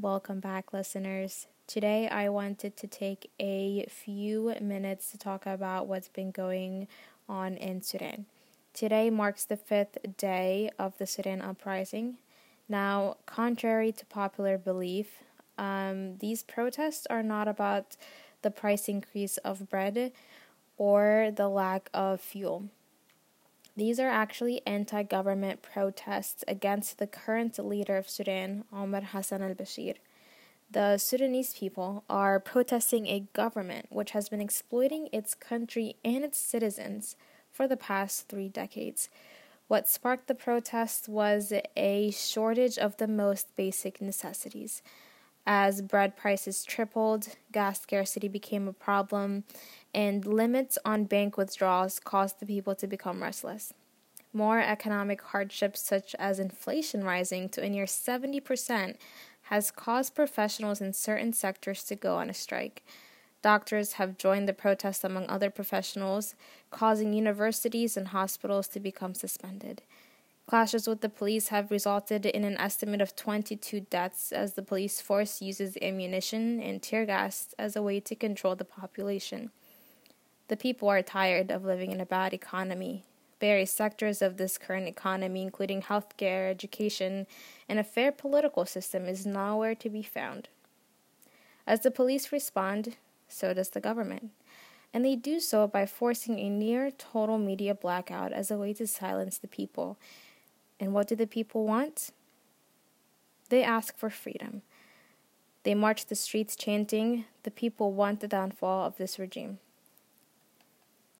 Welcome back, listeners. Today, I wanted to take a few minutes to talk about what's been going on in Sudan. Today marks the fifth day of the Sudan uprising. Now, contrary to popular belief, um, these protests are not about the price increase of bread or the lack of fuel. These are actually anti government protests against the current leader of Sudan, Omar Hassan al Bashir. The Sudanese people are protesting a government which has been exploiting its country and its citizens for the past three decades. What sparked the protests was a shortage of the most basic necessities. As bread prices tripled, gas scarcity became a problem, and limits on bank withdrawals caused the people to become restless. More economic hardships, such as inflation rising to a near 70%, has caused professionals in certain sectors to go on a strike. Doctors have joined the protest among other professionals, causing universities and hospitals to become suspended. Clashes with the police have resulted in an estimate of 22 deaths as the police force uses ammunition and tear gas as a way to control the population. The people are tired of living in a bad economy. Various sectors of this current economy, including healthcare, education, and a fair political system, is nowhere to be found. As the police respond, so does the government. And they do so by forcing a near total media blackout as a way to silence the people. And what do the people want? They ask for freedom. They march the streets chanting, The people want the downfall of this regime.